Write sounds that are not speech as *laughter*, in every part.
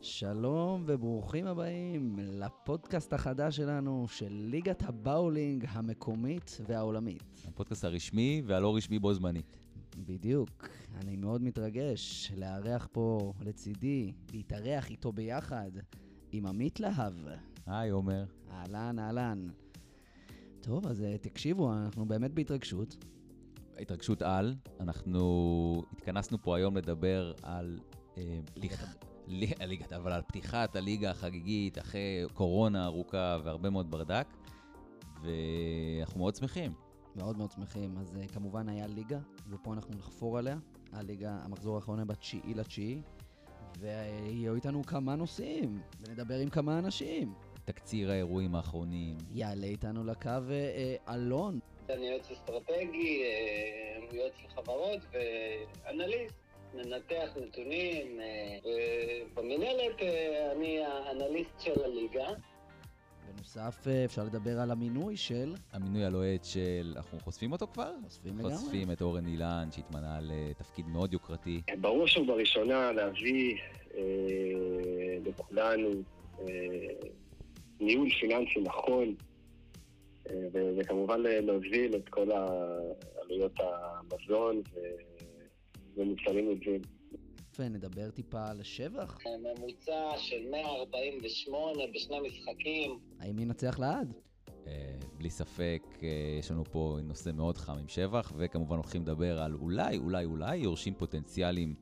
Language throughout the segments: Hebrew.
שלום וברוכים הבאים לפודקאסט החדש שלנו של ליגת הבאולינג המקומית והעולמית. הפודקאסט הרשמי והלא רשמי בו זמנית. בדיוק. אני מאוד מתרגש לארח פה לצידי, להתארח איתו ביחד עם עמית להב. היי, עומר. אהלן, אהלן. טוב, אז אה, תקשיבו, אנחנו באמת בהתרגשות. התרגשות על, אנחנו התכנסנו פה היום לדבר על אה, פתיח... לי- ליגת, אבל על פתיחת הליגה החגיגית אחרי קורונה ארוכה והרבה מאוד ברדק, ואנחנו מאוד שמחים. מאוד מאוד שמחים. אז uh, כמובן היה ליגה, ופה אנחנו נחפור עליה. הליגה, המחזור האחרון היה בתשיעי לתשיעי, ויהיו איתנו כמה נושאים, ונדבר עם כמה אנשים. תקציר האירועים האחרונים, יעלה איתנו לקו uh, אלון. אני יועץ אסטרטגי, אה, יועץ לחברות ואנליסט, מנתח נתונים, אה, ובמינהלת אה, אני האנליסט של הליגה. בנוסף, uh, אפשר לדבר על המינוי של... המינוי הלוהט של, אנחנו חושפים אותו כבר? חושפים לגמרי. חושפים את אורן אילן שהתמנה לתפקיד מאוד יוקרתי. בראש ובראשונה להביא אה, לכולנו אה, ניהול פיננסי נכון, אה, וכמובן להוזיל את כל עלויות המזון ומוצרים נלווים. ונדבר טיפה על השבח. ממוצע של 148 בשני משחקים. האם ינצח לעד? אה, בלי ספק, אה, יש לנו פה נושא מאוד חם עם שבח, וכמובן הולכים לדבר על אולי, אולי, אולי יורשים פוטנציאליים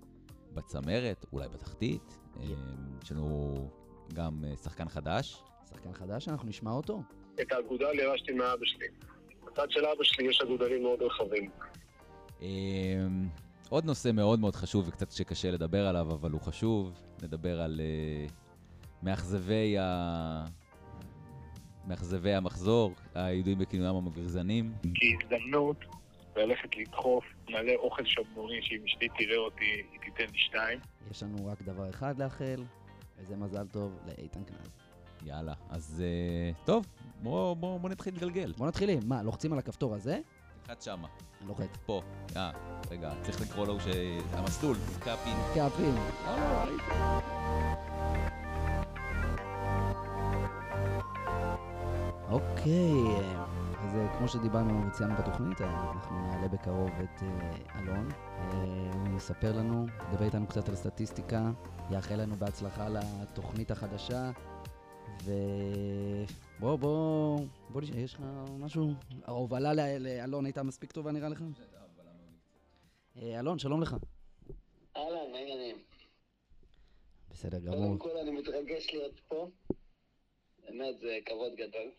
בצמרת, אולי בתחתית. אה, יש לנו גם שחקן חדש. שחקן חדש, אנחנו נשמע אותו. את האגודה ירשתי מאבא שלי. בצד של אבא שלי יש אגודלים מאוד רחבים. עוד נושא מאוד מאוד חשוב וקצת שקשה לדבר עליו, אבל הוא חשוב. נדבר על אה, מאכזבי ה... מאכזבי המחזור, הידועים בכינויים המגרזנים. כהזדמנות ללכת לדחוף מלא אוכל שבנוני שאם אשתי תראה אותי היא תיתן לי שתיים. יש לנו רק דבר אחד לאחל, וזה מזל טוב לאיתן כנז. יאללה, אז אה, טוב, בואו בוא, בוא נתחיל להתגלגל. בוא נתחיל עם, מה, לוחצים על הכפתור הזה? תלחץ שמה, לוחץ. פה. אה, רגע, צריך לקרוא לו שהמסלול, קאפין. קאפין. אוקיי, אז אה, כמו שדיברנו וציינו בתוכנית, אה, אנחנו נעלה בקרוב את אה, אלון. הוא יספר לנו, ידבר איתנו קצת על סטטיסטיקה, יאחל לנו בהצלחה לתוכנית החדשה. ובוא, בוא, בוא נשאר, יש לך משהו? ההובלה לאלון הייתה מספיק טובה נראה לך? אה, אלון, שלום לך. אהלן, מה העניינים? בסדר גמור. קודם כל אני מתרגש להיות פה. באמת, זה כבוד גדול.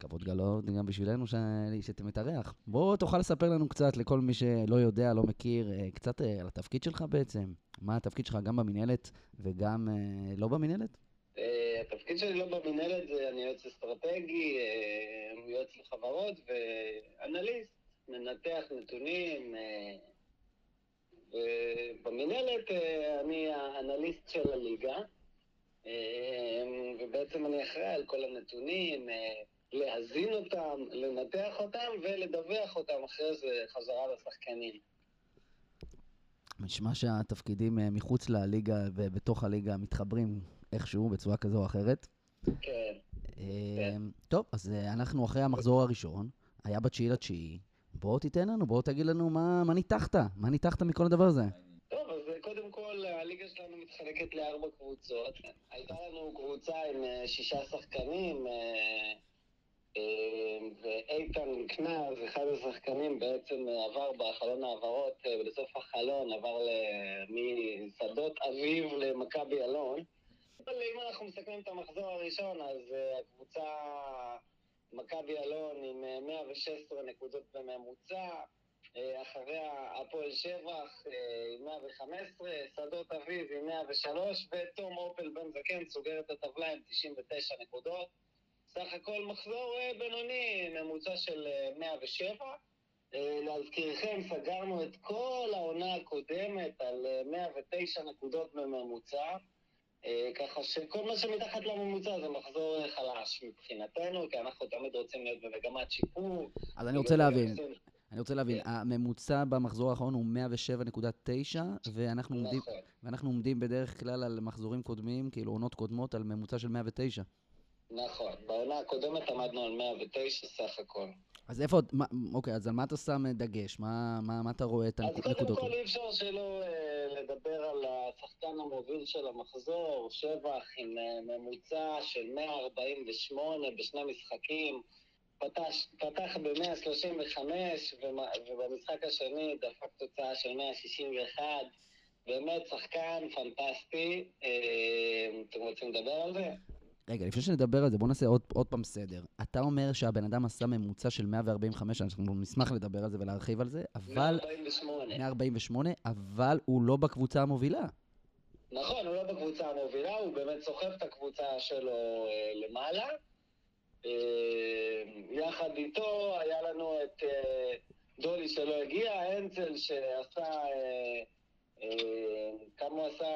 כבוד גדול גם בשבילנו ש... שאתה מתארח. בוא תוכל לספר לנו קצת, לכל מי שלא יודע, לא מכיר, אה, קצת אה, על התפקיד שלך בעצם. מה התפקיד שלך גם במינהלת וגם לא במינהלת? התפקיד שלי לא במינהלת זה אני יועץ אסטרטגי, אה, יועץ לחברות ואנליסט, מנתח נתונים. אה, ובמינהלת אה, אני האנליסט של הליגה, ובעצם אני אחראי על כל הנתונים, להזין אותם, לנתח אותם ולדווח אותם אחרי זה חזרה לשחקנים. נשמע שהתפקידים מחוץ לליגה ובתוך הליגה מתחברים איכשהו בצורה כזו או אחרת. כן. אה, טוב, אז אה, אנחנו אחרי המחזור הראשון, היה בתשיעי לתשיעי. בוא תיתן לנו, בוא תגיד לנו מה, מה ניתחת, מה ניתחת מכל הדבר הזה. טוב, אז אה, קודם כל, הליגה שלנו מתחלקת לארבע קבוצות. הייתה לנו קבוצה עם אה, שישה שחקנים, אה, ואיתן קנז, אחד השחקנים, בעצם עבר בחלון העברות, ולסוף החלון עבר משדות אביב למכבי אלון. אבל אם אנחנו מסכמים את המחזור הראשון, אז אה, הקבוצה מכבי אלון עם אה, 116 נקודות בממוצע, אה, אחריה הפועל שבח אה, עם 115, שדות אביב עם 103, ותום אופל בן זקן סוגר את הטבלה עם 99 נקודות. סך הכל מחזור אה, בינוני, ממוצע של אה, 107. אה, להזכירכם, סגרנו את כל העונה הקודמת על אה, 109 נקודות בממוצע. אה, ככה שכל מה שמתחת לממוצע זה מחזור חלש מבחינתנו, כי אנחנו תמיד רוצים להיות במגמת שיפור. אז אני רוצה להבין, אני רוצה להבין, כן. הממוצע במחזור האחרון הוא 107.9, ואנחנו עומדים, נכון. ואנחנו עומדים בדרך כלל על מחזורים קודמים, כאילו עונות קודמות, על ממוצע של 109. נכון. בעונה הקודמת עמדנו על 109 סך הכל. אז איפה, מה, אוקיי, אז על מה אתה שם דגש? מה, מה, מה אתה רואה את אז הנקודות? קודם כל אי אפשר שלא לדבר על השחקן המוביל של המחזור, שבח עם אה, ממוצע של 148 בשני משחקים. פתח, פתח ב-135 ובמשחק השני דפק תוצאה של 161. באמת שחקן פנטסטי. אה, אתם רוצים לדבר על זה? רגע, לפני שנדבר על זה, בוא נעשה עוד, עוד פעם סדר. אתה אומר שהבן אדם עשה ממוצע של 145, אנחנו נשמח לדבר על זה ולהרחיב על זה, אבל... 148. 148, אבל הוא לא בקבוצה המובילה. נכון, הוא לא בקבוצה המובילה, הוא באמת סוחב את הקבוצה שלו אה, למעלה. אה, יחד איתו היה לנו את אה, דולי שלא הגיע, אנצל שעשה... אה, אה, כמה הוא עשה?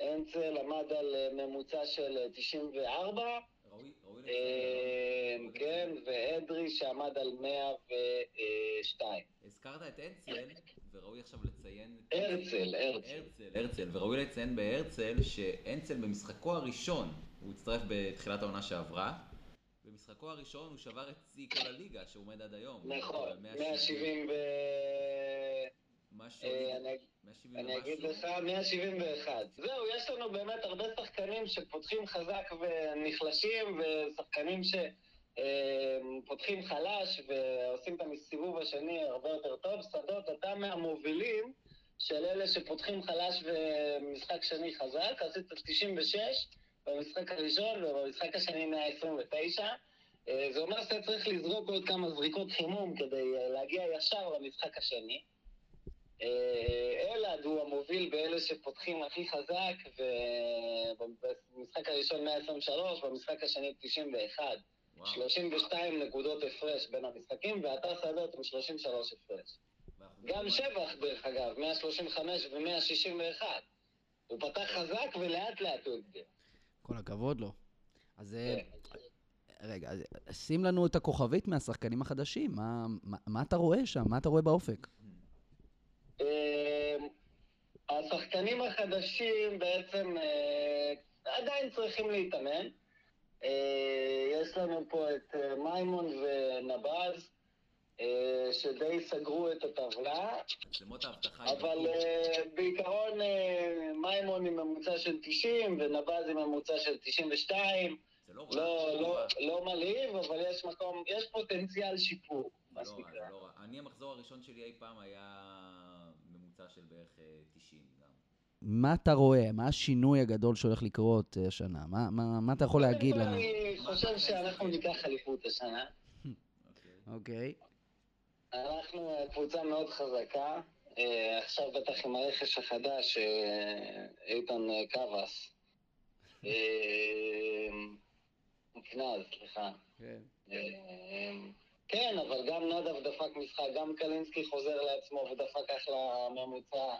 אנצל עמד על אה, ממוצע של אה, 94, ראוי, ראוי אה, לציין, כן, ואדרי שעמד על 102. הזכרת את הרצל, וראוי עכשיו לציין... הרצל, הרצל. הרצל, וראוי לציין בהרצל שהרצל במשחקו הראשון, הוא הצטרף בתחילת העונה שעברה, במשחקו הראשון הוא שבר את שיא כל הליגה, שעומד עד היום. נכון, 170, 170 ו... אה, אני- 170 אני אגיד. לך, 171. זהו, יש לנו באמת הרבה שחקנים שפותחים חזק ונחלשים, ושחקנים שפותחים חלש ועושים את הסיבוב השני הרבה יותר טוב. שדות, אתה מהמובילים של אלה שפותחים חלש ומשחק שני חזק, עשית 96 במשחק הראשון ובמשחק השני 129. אה, זה אומר שאתה צריך לזרוק עוד כמה זריקות חימום כדי אה, להגיע ישר למשחק השני. אה, אלעד הוא המוביל באלה שפותחים הכי חזק, ובמשחק הראשון 123, במשחק השני 91. וואו, 32 נקודות הפרש בין המשחקים, ואתה שדות עם 33 הפרש. גם שבח, דרך אגב, 135 ו-161. הוא פתח חזק ולאט לאט הוא הגדיר. כל הכבוד לו. אז אה, כן. רגע, שים לנו את הכוכבית מהשחקנים החדשים. מה, מה, מה אתה רואה שם? מה אתה רואה באופק? אה, השחקנים החדשים בעצם אה, עדיין צריכים להתאמן. אה, יש לנו פה את אה, מימון ונבז, שדי סגרו את הטבלה, אבל בעיקרון מימון עם ממוצע של 90 ונבז עם ממוצע של 92. זה לא רע, לא, לא, רע. לא מלהיב, אבל יש מקום, יש פוטנציאל שיפור, מה לא רע, לא רע. אני, המחזור הראשון שלי אי פעם היה ממוצע של בערך אה, 90 גם. מה אתה רואה? מה השינוי הגדול שהולך לקרות אה, השנה? מה, מה, מה אתה יכול להגיד לנו? אני חושב שאנחנו ניקח אליפות השנה. אוקיי. אוקיי. אנחנו אה, קבוצה מאוד חזקה. אה, עכשיו בטח עם הרכש החדש, אה, איתן אה, קבס. אה, קנז, סליחה. אה, כן, אבל גם נדב דפק משחק, גם קלינסקי חוזר לעצמו ודפק אחלה ממוצע.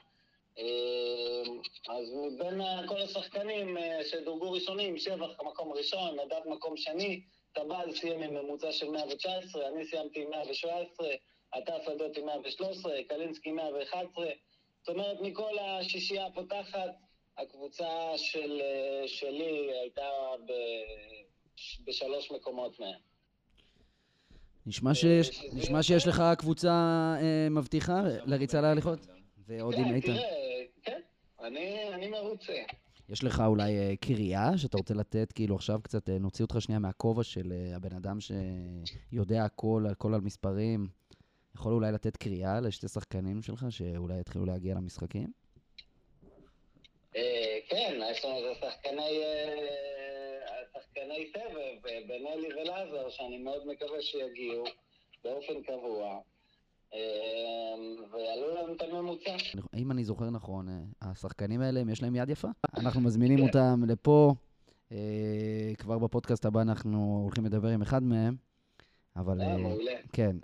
אה, אז מבין ה- כל השחקנים אה, שדורגו ראשונים, שבח מקום ראשון, נדב מקום שני, טבז סיים עם ממוצע של 119, אני סיימתי עם 117, אתה שדות עם 113, קלינסקי 111. זאת אומרת, מכל השישייה הפותחת, הקבוצה של, אה, שלי הייתה ב, בשלוש מקומות מהם. נשמע שיש, נשמע. שיש לך קבוצה אה, מבטיחה לריצה להליכות? ועוד עם כן, איתן. כן, אני, מרוצה. יש לך אולי אה, קריאה שאתה רוצה לתת, כאילו עכשיו קצת אה, נוציא אותך שנייה מהכובע של אה, הבן אדם שיודע הכל, הכל על מספרים. יכול אולי לתת קריאה לשתי שחקנים שלך שאולי יתחילו להגיע למשחקים? אה, כן, יש לנו את השחקני, השחקני סבב, אה, בנלי ולאזר, שאני מאוד מקווה שיגיעו באופן קבוע. אה, ויעלו לנו את הממוצע. אם אני זוכר נכון, אה, השחקנים האלה, יש להם יד יפה. אנחנו מזמינים אותם לפה. אה, כבר בפודקאסט הבא אנחנו הולכים לדבר עם אחד מהם, אבל... אה. כן,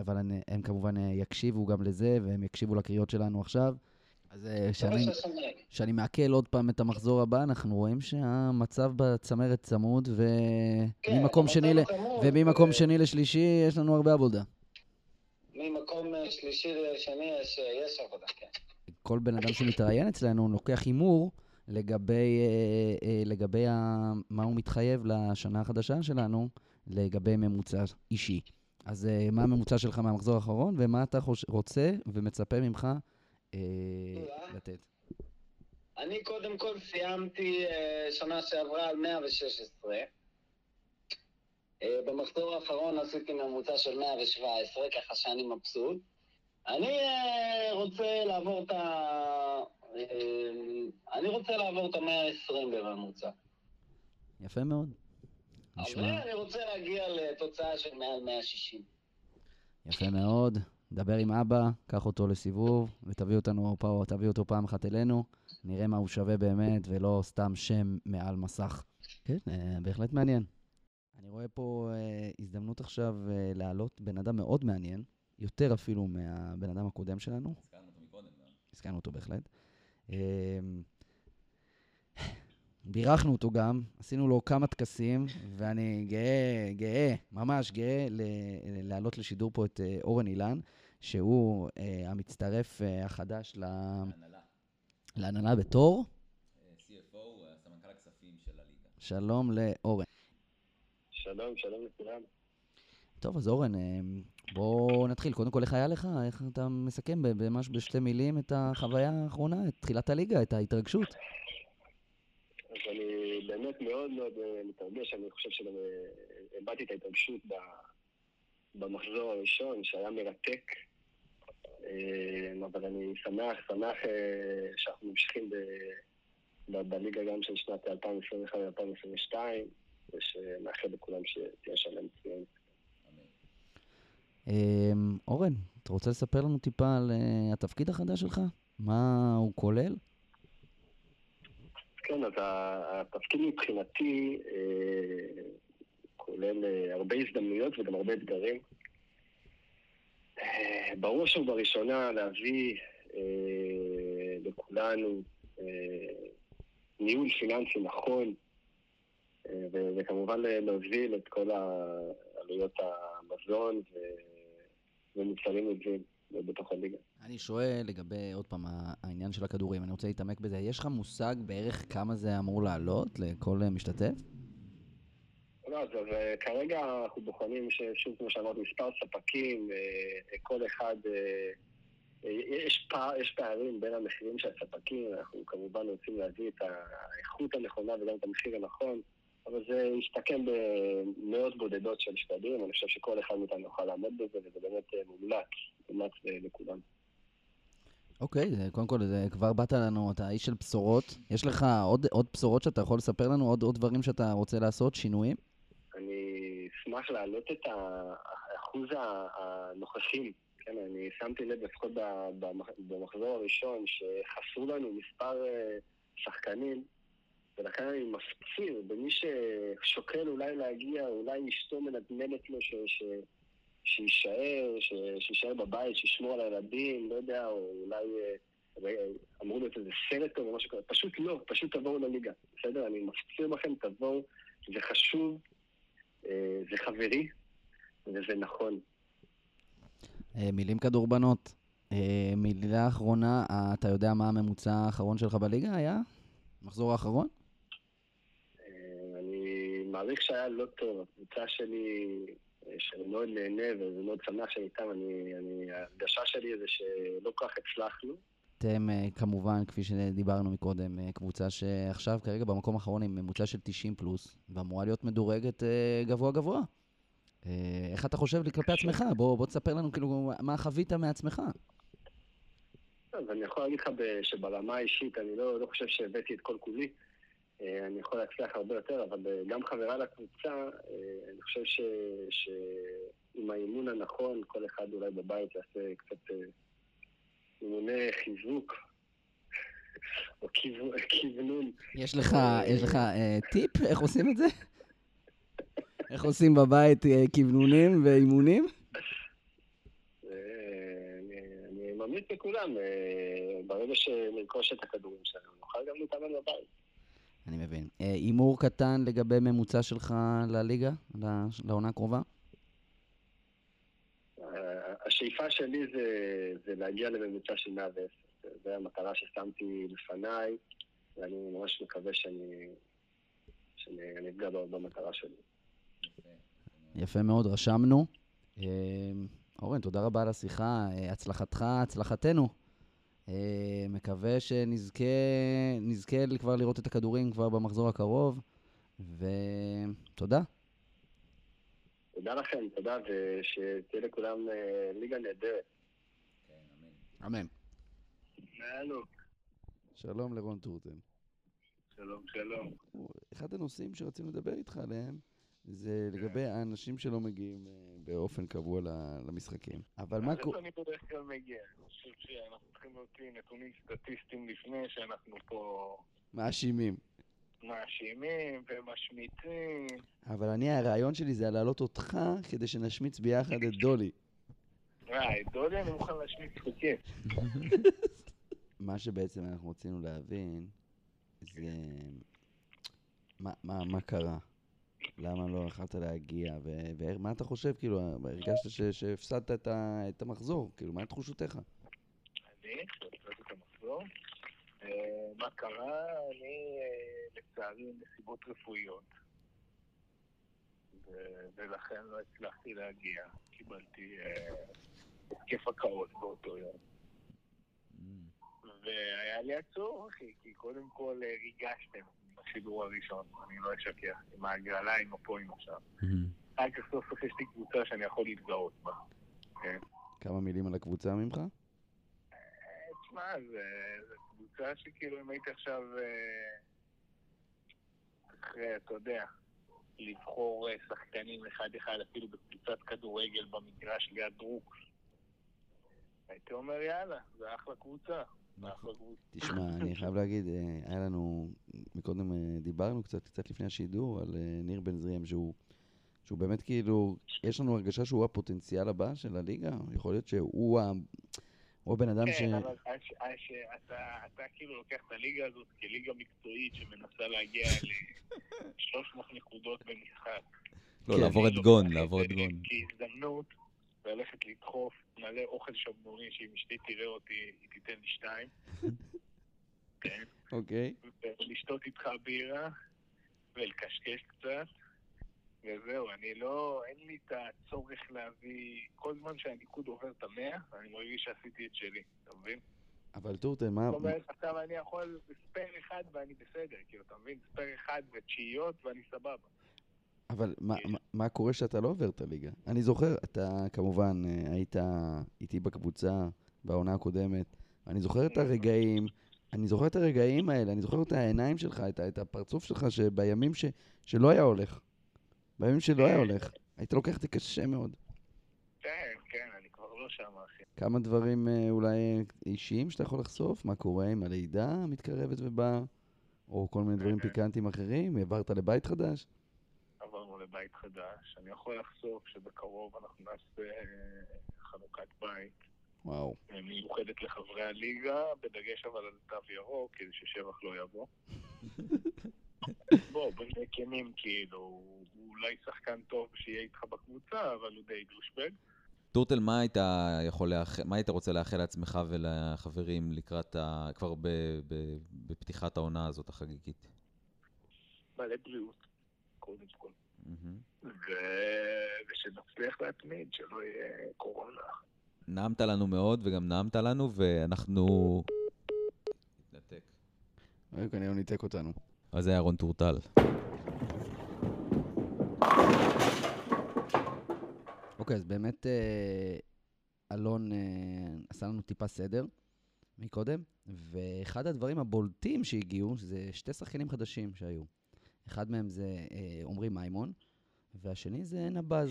אבל הם כמובן יקשיבו גם לזה, והם יקשיבו לקריאות שלנו עכשיו. אז אה, שאני, מקווה ששומעים. שאני מעכל עוד פעם את המחזור הבא, אנחנו רואים שהמצב בצמרת צמוד, כן, וממקום המצב שני, ל- צמוד, וממקום ו- שני לשלישי יש לנו הרבה עבודה. מקום אה, שלישי לשני יש, אה, יש עבודה, כן. כל בן אדם שמתראיין אצלנו לוקח הימור לגבי, לגבי ה, מה הוא מתחייב לשנה החדשה שלנו, לגבי ממוצע אישי. אז מה הממוצע שלך מהמחזור האחרון, ומה אתה חוש... רוצה ומצפה ממך. לתת? אני קודם כל סיימתי אה, שנה שעברה על 116. אה, במחזור האחרון עשיתי ממוצע של 117, ככה שאני מבסוט. אני אה, רוצה לעבור את ה... אה, אני רוצה לעבור את ה-120 בממוצע. יפה מאוד. אבל נשמע אני רוצה להגיע לתוצאה של מעל 160. יפה מאוד. דבר עם אבא, קח אותו לסיבוב, ותביא אותנו פה, תביא אותו פעם אחת אלינו. נראה מה הוא שווה באמת, ולא סתם שם מעל מסך. כן, אה, בהחלט מעניין. אני רואה פה אה, הזדמנות עכשיו אה, להעלות בן אדם מאוד מעניין, יותר אפילו מהבן אדם הקודם שלנו. הזכרנו אותו מקודם גם. הזכרנו אותו בהחלט. אה, בירכנו אותו גם, עשינו לו כמה טקסים, ואני גאה, גאה, ממש גאה ל- להעלות לשידור פה את אורן אילן, שהוא אה, המצטרף אה, החדש ל- ההנהלה. להנהלה בתור. אה, CFO, אה, סמנכ"ל הכספים של הליגה. שלום לאורן. שלום, שלום לכולם. טוב, אז אורן, אה, בואו נתחיל. קודם כל, איך היה לך? איך אתה מסכם ממש בשתי מילים את החוויה האחרונה, את תחילת הליגה, את ההתרגשות? אז אני באמת מאוד מאוד מתרגש, אני חושב שגם הבעתי את ההתרגשות במחזור הראשון, שהיה מרתק. אה, אבל אני שמח, שמח אה, שאנחנו ממשיכים ב- ב- בליגה גם של שנת 2021-2022, ושנאחל לכולם שתהיה שנה מצוינת. אמן. אמ, אורן, אתה רוצה לספר לנו טיפה על אה, התפקיד החדש שלך? מה הוא כולל? כן, אז התפקיד מבחינתי כולל הרבה הזדמנויות וגם הרבה אתגרים. אה, בראש ובראשונה להביא אה, לכולנו אה, ניהול פיננסי נכון, וכמובן ל- להוביל את כל עלויות המזון ומוצרים הליגה. אני שואל לגבי, עוד פעם, העניין של הכדורים, אני רוצה להתעמק בזה. יש לך מושג בערך כמה זה אמור לעלות לכל משתתף? לא, אז אה, כרגע אנחנו בוחנים, שוב, כמו שאמרתי, מספר ספקים, אה, כל אחד, אה, אה, יש, פער, יש פערים בין המחירים של הספקים, אנחנו כמובן רוצים להביא את האיכות הנכונה וגם את המחיר הנכון, אבל זה יסתכם במאות בודדות של שקלים, אני חושב שכל אחד מאיתנו יוכל לעמוד בזה, וזה באמת אה, מומלץ, מומלץ אה, לכולם. אוקיי, זה- קודם כל, זה כבר באת לנו, אתה איש של בשורות. יש לך עוד, עוד בשורות שאתה יכול לספר לנו? עוד, עוד דברים שאתה רוצה לעשות? שינויים? אשמח להעלות את אחוז הנוכחים. כן, אני שמתי לב לפחות במחזור הראשון שחסרו לנו מספר אה, שחקנים, ולכן אני מפציר במי ששוקל אולי להגיע, אולי אשתו מנדנדת לו ש... ש... שיישאר, ש... שיישאר בבית, שישמור על הילדים, לא יודע, או אולי אה, אמרו להיות איזה סרט טוב או משהו כזה. פשוט לא, פשוט תבואו לליגה, בסדר? אני מפציר בכם, תבואו, זה חשוב, זה חברי, וזה נכון. אה, מילים כדורבנות. אה, מילה אחרונה, אה, אתה יודע מה הממוצע האחרון שלך בליגה היה? מחזור האחרון? אה, אני מעריך שהיה לא טוב, הקבוצה שלי, אה, שאני מאוד נהנה ומאוד שמח שאני איתם, אני, אני, ההרגשה שלי זה שלא כל כך הצלחנו. אתם אה, כמובן, כפי שדיברנו מקודם, אה, קבוצה שעכשיו כרגע במקום האחרון עם ממוצע של 90 פלוס, ואמורה להיות מדורגת אה, גבוה גבוה. איך אתה חושב כלפי עצמך? בוא, בוא תספר לנו כאילו מה חווית מעצמך. אז אני יכול להגיד לך שברמה האישית, אני לא, לא חושב שהבאתי את כל כולי. אני יכול להצליח הרבה יותר, אבל גם חברה לקבוצה, אני חושב שעם האימון הנכון, כל אחד אולי בבית יעשה קצת אימוני חיזוק, או כיוונון. יש לך, יש לך אה, טיפ איך עושים את זה? איך *laughs* עושים בבית אה, כוונונים ואימונים? אה, אני- ממליץ לכולם, אה, ברגע שנרכוש את הכדורים שלנו, נוכל גם להתאמן בבית. אני מבין. אה, הימור קטן לגבי ממוצע שלך לליגה, לעונה הקרובה? השאיפה שלי זה, זה להגיע לממוצע של 110. זו המטרה ששמתי לפניי, ואני ממש מקווה שאני, שאני אפגע במטרה שלי. יפה מאוד, רשמנו. אה, אורן, תודה רבה על השיחה. אה, הצלחתך, הצלחתנו. אה, מקווה שנזכה כבר לראות את הכדורים כבר במחזור הקרוב, ותודה. תודה לכם, תודה, ושתהיה לכולם ליגה נהדרת. אמן. נהלו. שלום לרון טורטן. שלום, שלום. אחד הנושאים שרצינו לדבר איתך עליהם זה לגבי האנשים שלא מגיעים אה, באופן קבוע למשחקים. אבל מה קורה... אני בדרך כלל מגיע. אני חושב שאנחנו צריכים להוציא נתונים סטטיסטיים לפני שאנחנו פה... מאשימים. מאשימים ומשמיצים. אבל אני, הרעיון שלי זה להעלות אותך כדי שנשמיץ ביחד את דולי. אה, את דולי אני מוכן להשמיץ חוקי. *laughs* מה שבעצם אנחנו רצינו להבין זה מה, מה, מה קרה. למה לא יכולת להגיע, ומה אתה חושב, כאילו, הרגשת שהפסדת את, ה, את המחזור, כאילו, מה תחושותיך? אני, שהפסדתי את המחזור? אה, מה קרה? אני, אה, לצערי, מסיבות רפואיות, ולכן לא הצלחתי להגיע. קיבלתי התקף הקאות באותו יום. והיה לי עצוב, אחי, כי קודם כל אה, ריגשתם בשידור הראשון, אני לא אשקר, עם ההגרלה, עם הפועים עכשיו. רק סוף סוף יש לי קבוצה שאני יכול להתגאות בה. כן. כמה מילים על הקבוצה ממך? אה, תשמע, זו קבוצה שכאילו אם הייתי עכשיו אחרי, אתה יודע, לבחור אה, שחקנים אחד-אחד, אפילו בקבוצת כדורגל במגרש ליד דרוק. הייתי אומר, יאללה, זה אחלה קבוצה. תשמע, אני חייב להגיד, אה, היה לנו, מקודם אה, דיברנו קצת, קצת לפני השידור, על אה, ניר בן זריאם, שהוא, שהוא באמת כאילו, יש לנו הרגשה שהוא הפוטנציאל הבא של הליגה? יכול להיות שהוא ה... הוא הבן אדם כן, ש... כן, אבל אתה, אתה כאילו לוקח את הליגה הזאת כליגה מקצועית שמנסה להגיע ל-300 נקודות במשחק. לא, כן. לעבור את גון, לעבור את גון. כהזדמנות ללכת לדחוף מלא אוכל שבנוני, שאם אשתי תראה אותי, היא תיתן לי שתיים. כן. *laughs* אוקיי. ולשתות איתך בירה, ולקשקש קצת, וזהו, אני לא, אין לי את הצורך להביא, כל זמן שהניקוד עובר את המאה, אני מרגיש שעשיתי את שלי, אתה מבין? אבל טורטן, מה... זאת אומרת, עכשיו אני יכול spare אחד ואני בסדר, כאילו, אתה מבין? spare אחד ותשיעיות ואני סבבה. אבל מה. מה, מה קורה שאתה לא עובר את הליגה? אני זוכר, אתה כמובן אה, היית איתי בקבוצה בעונה הקודמת, אני זוכר את הרגעים, אני זוכר את הרגעים האלה, אני זוכר את העיניים שלך, את, את הפרצוף שלך, שבימים ש, שלא היה הולך, בימים שלא היה הולך, היית לוקח את זה קשה מאוד. כן, כן, אני כבר לא שם, אחי. כמה דברים אה, אולי אישיים שאתה יכול לחשוף? מה קורה עם הלידה המתקרבת ובאה? או כל מיני דברים אה, פיקנטיים אחרים? העברת לבית חדש? לבית חדש. אני יכול לחשוף שבקרוב אנחנו נעשה אה, חנוכת בית. וואו. אה, מיוחדת לחברי הליגה, בדגש אבל על תו ירוק, כדי ששבח לא יבוא. *laughs* בוא, בוא נהיה כנים, כאילו, הוא אולי שחקן טוב שיהיה איתך בקבוצה, אבל הוא די דושבג. טורטל, מה היית יכול לאחל, מה היית רוצה לאחל לעצמך ולחברים לקראת ה... כבר ב, ב, בפתיחת העונה הזאת החגיגית? מלא בריאות, קודם כל. ושנצליח להתמיד, שלא יהיה קורונה. נעמת לנו מאוד, וגם נעמת לנו, ואנחנו... נתנתק. כנראה הוא ניתק אותנו. אז זה היה רון טורטל. אוקיי, אז באמת אה, אלון אה, עשה לנו טיפה סדר מקודם, ואחד הדברים הבולטים שהגיעו, זה שתי שחקנים חדשים שהיו. אחד מהם זה אה, עמרי מימון, והשני זה נבז.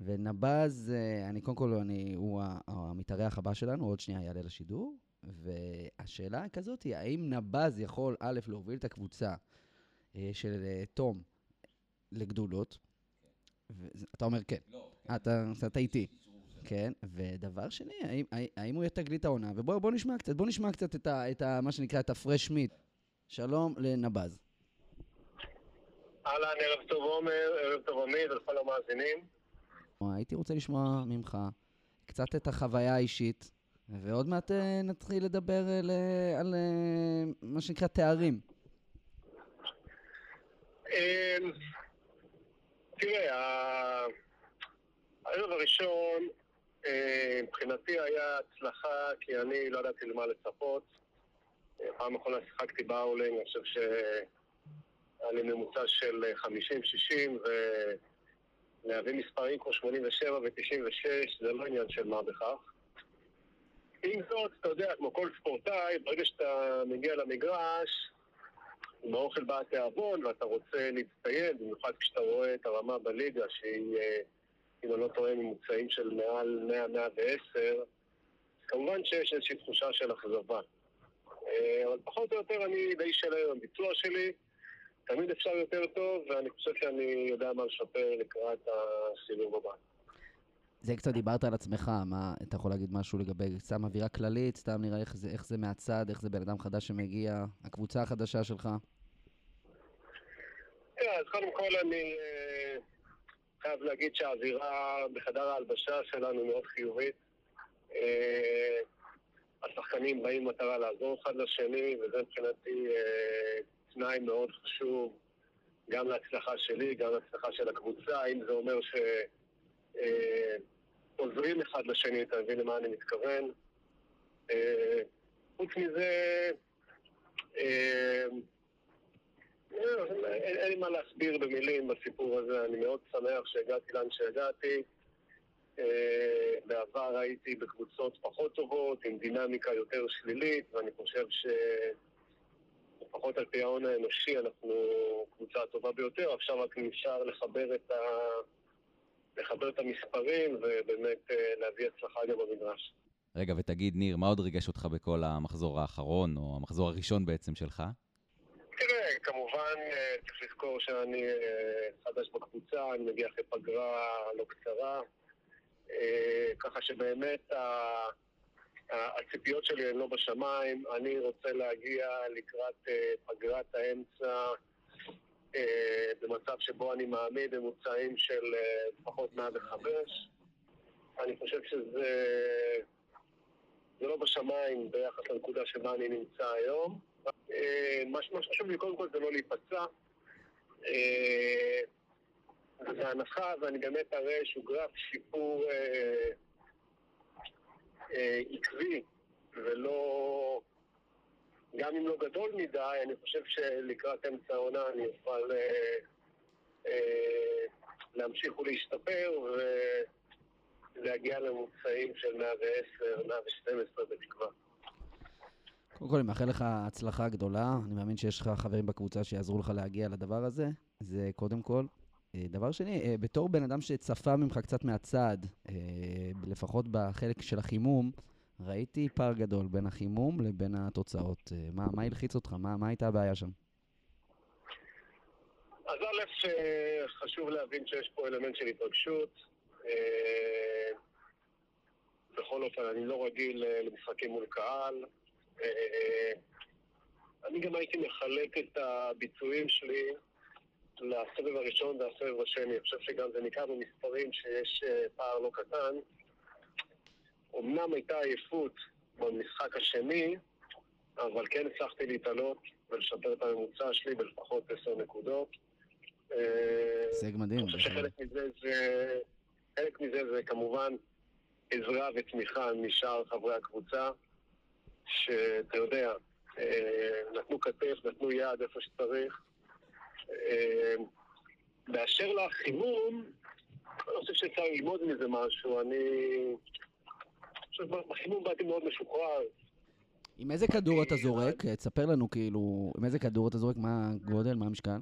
ונבז, אני קודם כל, אני, הוא המתארח הבא שלנו, עוד שנייה יעלה לשידור. והשאלה היא כזאת, האם נבז יכול, א', להוביל את הקבוצה אה, של תום לגדולות? אתה אומר כן. לא, כן. אתה, אתה איתי. כן, ודבר שני, האם, האם הוא יהיה תגלית העונה? ובואו נשמע קצת, בואו נשמע קצת את, ה, את ה, מה שנקרא, את הפרש מיט. שלום לנבז. אהלן, ערב טוב עומר, ערב טוב עמית, לכל המאזינים. הייתי רוצה לשמוע ממך קצת את החוויה האישית, ועוד מעט אה, נתחיל לדבר על, אה, על אה, מה שנקרא תארים. אמ, תראה, הערב הראשון מבחינתי היה הצלחה כי אני לא ידעתי למה לצפות. פעם אחרונה שיחקתי באולינג, אני חושב שהיה לי ממוצע של 50-60 ולהביא מספרים כמו 87 ו-96 זה לא עניין של מה בכך. עם זאת, אתה יודע, כמו כל ספורטאי, ברגע שאתה מגיע למגרש, עם האוכל בא התיאבון ואתה רוצה להצטיין, במיוחד כשאתה רואה את הרמה בליגה שהיא, אה, אם אני לא טועה, ממוצעים של מעל 100-110, כמובן שיש איזושהי תחושה של אכזבה. אה, אבל פחות או יותר אני די שלם עם הביצוע שלי, תמיד אפשר יותר טוב, ואני חושב שאני יודע מה לשפר לקראת הסיבוב הבא. זה קצת דיברת על עצמך, מה, אתה יכול להגיד משהו לגבי סתם אווירה כללית, סתם נראה איך זה, איך זה מהצד, איך זה בן אדם חדש שמגיע, הקבוצה החדשה שלך? תראה, אז קודם כל אני אה, חייב להגיד שהאווירה בחדר ההלבשה שלנו מאוד חיובית. אה, השחקנים באים במטרה לעזור אחד לשני, וזה מבחינתי אה, תנאי מאוד חשוב גם להצלחה שלי, גם להצלחה של הקבוצה, אם זה אומר ש... עוזרים אחד לשני, אתה מבין למה אני מתכוון. חוץ מזה, אין לי מה להסביר במילים בסיפור הזה, אני מאוד שמח שהגעתי לאן שהגעתי. בעבר הייתי בקבוצות פחות טובות, עם דינמיקה יותר שלילית, ואני חושב שלפחות על פי ההון האנושי אנחנו קבוצה הטובה ביותר. עכשיו רק נשאר לחבר את, ה... לחבר את המספרים ובאמת להביא הצלחה גם במדרש. רגע, ותגיד, ניר, מה עוד ריגש אותך בכל המחזור האחרון, או המחזור הראשון בעצם שלך? תראה, כמובן צריך לזכור שאני חדש בקבוצה, אני מגיע אחרי פגרה לא קצרה, ככה שבאמת הציפיות שלי הן לא בשמיים. אני רוצה להגיע לקראת פגרת האמצע במצב שבו אני מעמיד ממוצעים של לפחות 105. אני חושב שזה זה לא בשמיים ביחס לנקודה שבה אני נמצא היום. מה שחשוב לי קודם כל זה לא להיפצע. בהנחה ואני באמת אראה איזשהו גרף שיפור אה, אה, עקבי ולא, גם אם לא גדול מדי, אני חושב שלקראת אמצע העונה אני אוכל אה, אה, להמשיך ולהשתפר ולהגיע לממוצעים של 110, 112 בתקווה. קודם כל, אני מאחל לך הצלחה גדולה. אני מאמין שיש לך חברים בקבוצה שיעזרו לך להגיע לדבר הזה. זה קודם כל. דבר שני, בתור בן אדם שצפה ממך קצת מהצד, לפחות בחלק של החימום, ראיתי פער גדול בין החימום לבין התוצאות. מה, מה הלחיץ אותך? מה, מה הייתה הבעיה שם? אז א', חשוב להבין שיש פה אלמנט של התרגשות. בכל אופן, אני לא רגיל למשחקים מול קהל. אני גם הייתי מחלק את הביצועים שלי לסבב הראשון והסבב השני. אני חושב שגם זה ניכר במספרים שיש פער לא קטן. אמנם הייתה עייפות במשחק השני, אבל כן הצלחתי להתעלות ולשפר את הממוצע שלי בלפחות עשר נקודות. הישג מדהים. אני חושב שחלק מזה זה, חלק מזה זה כמובן עזרה ותמיכה משאר חברי הקבוצה, שאתה יודע, נתנו כתף, נתנו יד איפה שצריך. באשר לחימום, אני חושב שאפשר ללמוד מזה משהו. אני שבחימום באתי מאוד משוחרר. עם איזה כדור אתה זורק? תספר לנו כאילו, עם איזה כדור אתה זורק? מה הגודל? מה המשקל?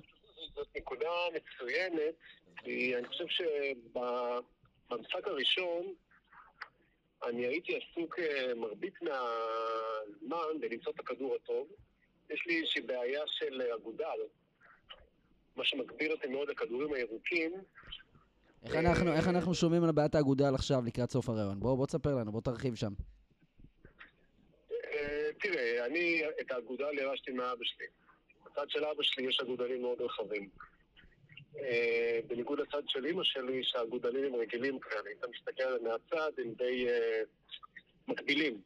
זאת נקודה מצוינת, כי אני חושב שבמשחק הראשון אני הייתי עסוק מרבית מהזמן בלמצוא את הכדור הטוב. יש לי איזושהי בעיה של אגודל, מה שמגביר אותי מאוד לכדורים הירוקים. איך אנחנו, איך אנחנו שומעים על בעיית האגודל עכשיו לקראת סוף הרעיון? בוא, בוא תספר לנו, בוא תרחיב שם. תראה, אני את האגודל ירשתי מאבא שלי. בצד של אבא שלי יש אגודלים מאוד רחבים. אה, בניגוד לצד של אימא שלי, שהאגודלים הם רגילים כאלה. אם אתה מסתכל עליהם מהצד, הם די אה, מקבילים.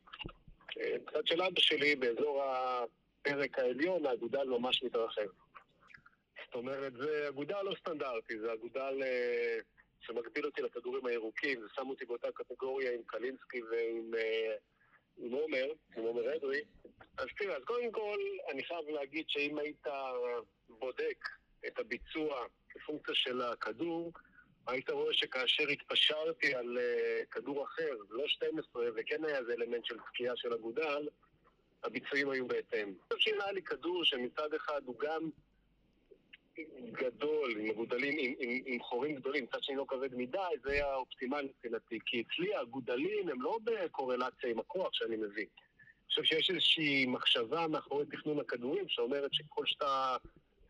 אה, בצד של אבא שלי, באזור הפרק העליון, האגודל ממש מתרחב. זאת אומרת, זה אגודל לא סטנדרטי, זה אגודל אה, שמגביל אותי לכדורים הירוקים, ושם אותי באותה קטגוריה עם קלינסקי ועם אה, עם עומר, עם עומר אדרי. אז תראה, אז קודם כל, אני חייב להגיד שאם היית בודק את הביצוע כפונקציה של הכדור, היית רואה שכאשר התפשרתי על uh, כדור אחר, לא 12, וכן היה איזה אלמנט של תקיעה של אגודל, הביצועים היו בהתאם. אני חושב שאם היה לי כדור שמצד אחד הוא גם גדול, עם אגודלים, עם, עם, עם חורים גדולים, מצד שני לא כבד מדי, זה היה אופטימלי מבחינתי. כי אצלי האגודלים הם לא בקורלציה עם הכוח שאני מביא. אני חושב שיש איזושהי מחשבה מאחורי תכנון הכדורים שאומרת שככל שאתה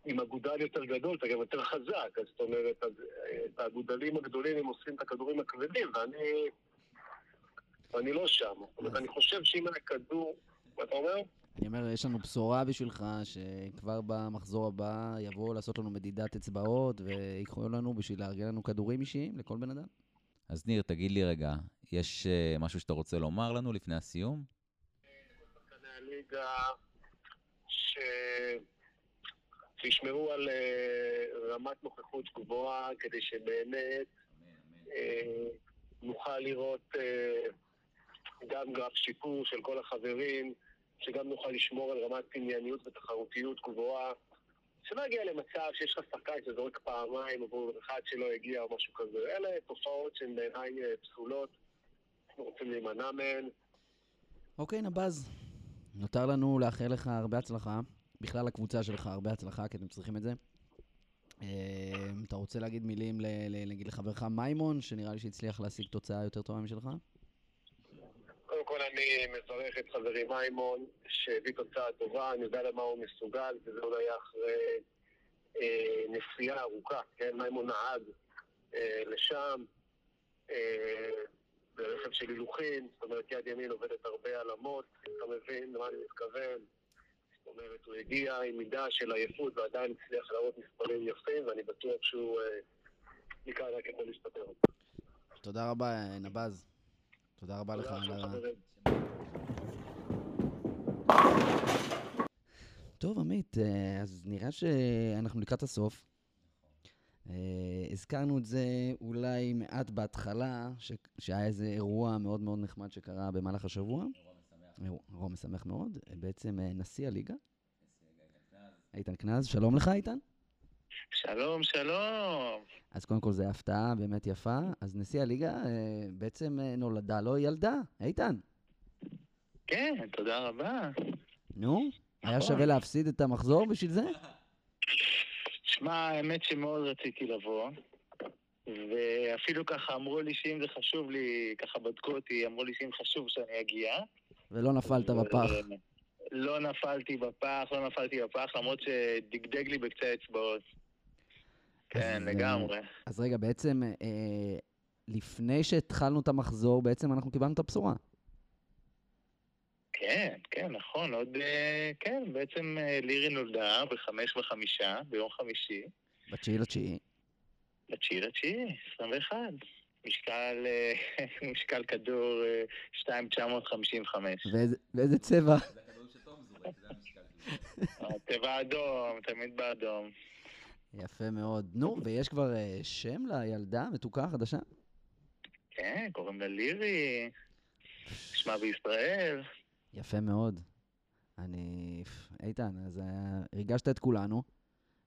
עם אגודל יותר גדול, אתה גם יותר חזק. אז זאת אומרת, אז, את האגודלים הגדולים הם עושים את הכדורים הכבדים, ואני... ואני לא שם. זאת אומרת, אני חושב שאם היה כדור... מה אתה אומר? אני אומר, יש לנו בשורה בשבילך, שכבר במחזור הבא יבואו לעשות לנו מדידת אצבעות ויקחו לנו בשביל לארגן לנו כדורים אישיים לכל בן אדם. אז ניר, תגיד לי רגע, יש uh, משהו שאתה רוצה לומר לנו לפני הסיום? שחקני הליגה. שישמרו על uh, רמת נוכחות גבוהה כדי שבאמת uh, נוכל לראות uh, גם גרף שיפור של כל החברים, שגם נוכל לשמור על רמת ענייניות ותחרותיות גבוהה. שלא יגיע למצב שיש לך שחקן שזורק פעמיים עבור אחד שלא הגיע או משהו כזה. אלה תופעות שהן בעיניי פסולות, אנחנו רוצים להימנע מהן. אוקיי, נבז. נותר לנו לאחל לך הרבה הצלחה. בכלל לקבוצה שלך הרבה הצלחה, כי אתם צריכים את זה. אתה רוצה להגיד מילים, נגיד לחברך מימון, שנראה לי שהצליח להשיג תוצאה יותר טובה משלך? כל אני מברך את חברי מימון, שהביא תוצאה טובה, אני יודע למה הוא מסוגל, וזה אולי אחרי אה, נסיעה ארוכה, כן? מימון נהג אה, לשם, אה, ברכב של הילוכים, זאת אומרת יד ימין עובדת הרבה על אמות, אתה מבין למה אני מתכוון? זאת אומרת, הוא הגיע עם מידה של עייפות ועדיין הצליח להראות מספרים יפים, ואני בטוח שהוא אה, מכאן רק יכול להשתפר. תודה רבה, נבז. תודה רבה לך. על ה-. טוב, עמית, אה, אז נראה שאנחנו לקראת הסוף. אה, הזכרנו את זה אולי מעט בהתחלה. שהיה איזה אירוע מאוד מאוד נחמד שקרה במהלך השבוע. אירוע משמח מאוד. בעצם אה, נשיא הליגה. איתן קנז, שלום לך איתן. שלום, שלום. אז קודם כל זו הפתעה באמת יפה. אז נשיא הליגה אה, בעצם אה, נולדה לו ילדה, איתן. כן, תודה רבה. נו, היה נכון. שווה להפסיד את המחזור בשביל זה? שמע, האמת שמאוד רציתי לבוא, ואפילו ככה אמרו לי שאם זה חשוב לי, ככה בדקו אותי, אמרו לי שאם חשוב שאני אגיע. ולא נפלת בפח. ו- לא נפלתי בפח, לא נפלתי בפח, למרות שדגדג לי בקצה האצבעות. כן, אז, אה, לגמרי. אז רגע, בעצם אה, לפני שהתחלנו את המחזור, בעצם אנחנו קיבלנו את הבשורה. כן, כן, נכון, עוד... אה, כן, בעצם אה, לירי נולדה בחמש וחמישה, ביום חמישי, בתשיעי לתשיעי. בתשיעי לתשיעי, 21. משקל, אה, *laughs* משקל כדור אה, 2,955. ואיזה- ואיזה צבע? צבע *laughs* אדום, תמיד באדום. יפה מאוד. נו, *laughs* ויש כבר אה, שם לילדה, מתוקה חדשה? כן, קוראים לה לירי, שמה בישראל. יפה מאוד. אני... איתן, אז אה, ריגשת את כולנו.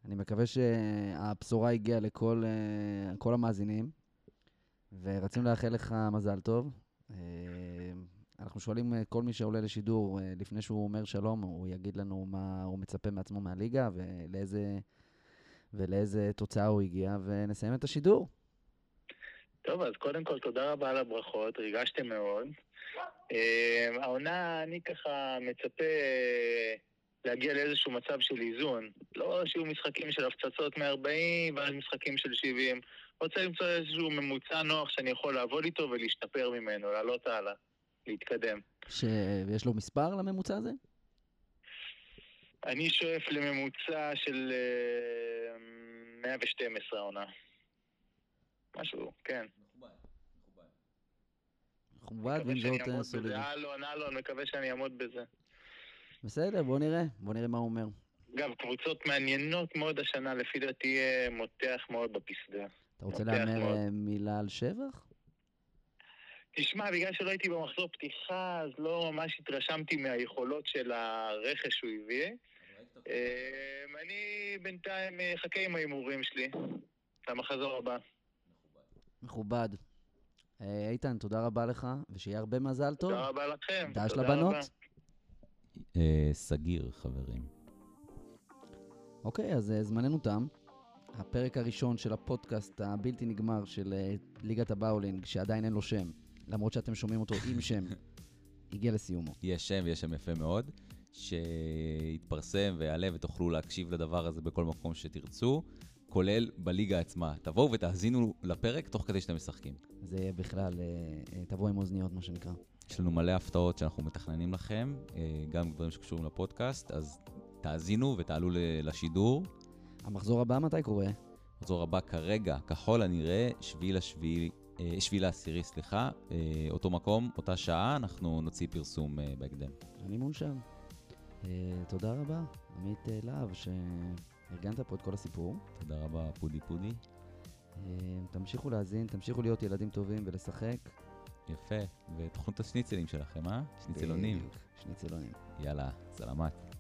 אני מקווה שהבשורה הגיעה לכל אה, כל המאזינים, ורצינו לאחל לך מזל טוב. אנחנו שואלים כל מי שעולה לשידור, לפני שהוא אומר שלום, הוא יגיד לנו מה הוא מצפה מעצמו מהליגה ולאיזה, ולאיזה תוצאה הוא הגיע, ונסיים את השידור. טוב, אז קודם כל תודה רבה על הברכות, ריגשתם מאוד. אה, העונה, אני ככה מצפה אה, להגיע לאיזשהו מצב של איזון. לא שיהיו משחקים של הפצצות מ-40 ואז משחקים של 70. רוצה למצוא איזשהו ממוצע נוח שאני יכול לעבוד איתו ולהשתפר ממנו, לעלות הלאה, להתקדם. שיש לו מספר לממוצע הזה? אני שואף לממוצע של אה, 112 העונה. משהו, כן. מכובד, מקווה ועם שאני זאת אעמוד אה, סולידי. בזה. אלון, אלון, מקווה שאני אעמוד בזה. בסדר, בוא נראה, בוא נראה מה הוא אומר. גם קבוצות מעניינות מאוד השנה, לפי דעתי אה, מותח מאוד בפסגה. אתה רוצה להמר. אה, מילה על שבח? תשמע, בגלל שלא הייתי במחזור פתיחה, אז לא ממש התרשמתי מהיכולות של הרכש שהוא הביא. אה, אני בינתיים אה, אחכה עם ההימורים שלי. למחזור הבא. מכובד. אה, איתן, תודה רבה לך, ושיהיה הרבה מזל טוב. תודה רבה לכם. דש לבנות. אה, סגיר, חברים. אוקיי, אז זמננו תם. הפרק הראשון של הפודקאסט הבלתי נגמר של ליגת הבאולינג, שעדיין אין לו שם, למרות שאתם שומעים אותו עם שם, *laughs* הגיע לסיומו. יש שם ויש שם יפה מאוד, שיתפרסם ויעלה ותוכלו להקשיב לדבר הזה בכל מקום שתרצו, כולל בליגה עצמה. תבואו ותאזינו לפרק תוך כדי שאתם משחקים. זה יהיה בכלל, אה, אה, תבוא עם אוזניות, מה שנקרא. יש לנו מלא הפתעות שאנחנו מתכננים לכם, אה, גם דברים שקשורים לפודקאסט, אז תאזינו ותעלו לשידור. המחזור הבא מתי קורה? מחזור הבא כרגע, ככל הנראה, שביעי לשביעי, שביעי לעשירי, סליחה, אותו מקום, אותה שעה, אנחנו נוציא פרסום בהקדם. אני מאושר. אה, תודה רבה, עמית אה, להב, שארגנת פה את כל הסיפור. תודה רבה, פודי פודי. אה, תמשיכו להאזין, תמשיכו להיות ילדים טובים ולשחק. יפה, ותאכלו את השניצלים שלכם, אה? שניצלונים. שניצלונים. יאללה, סלמת.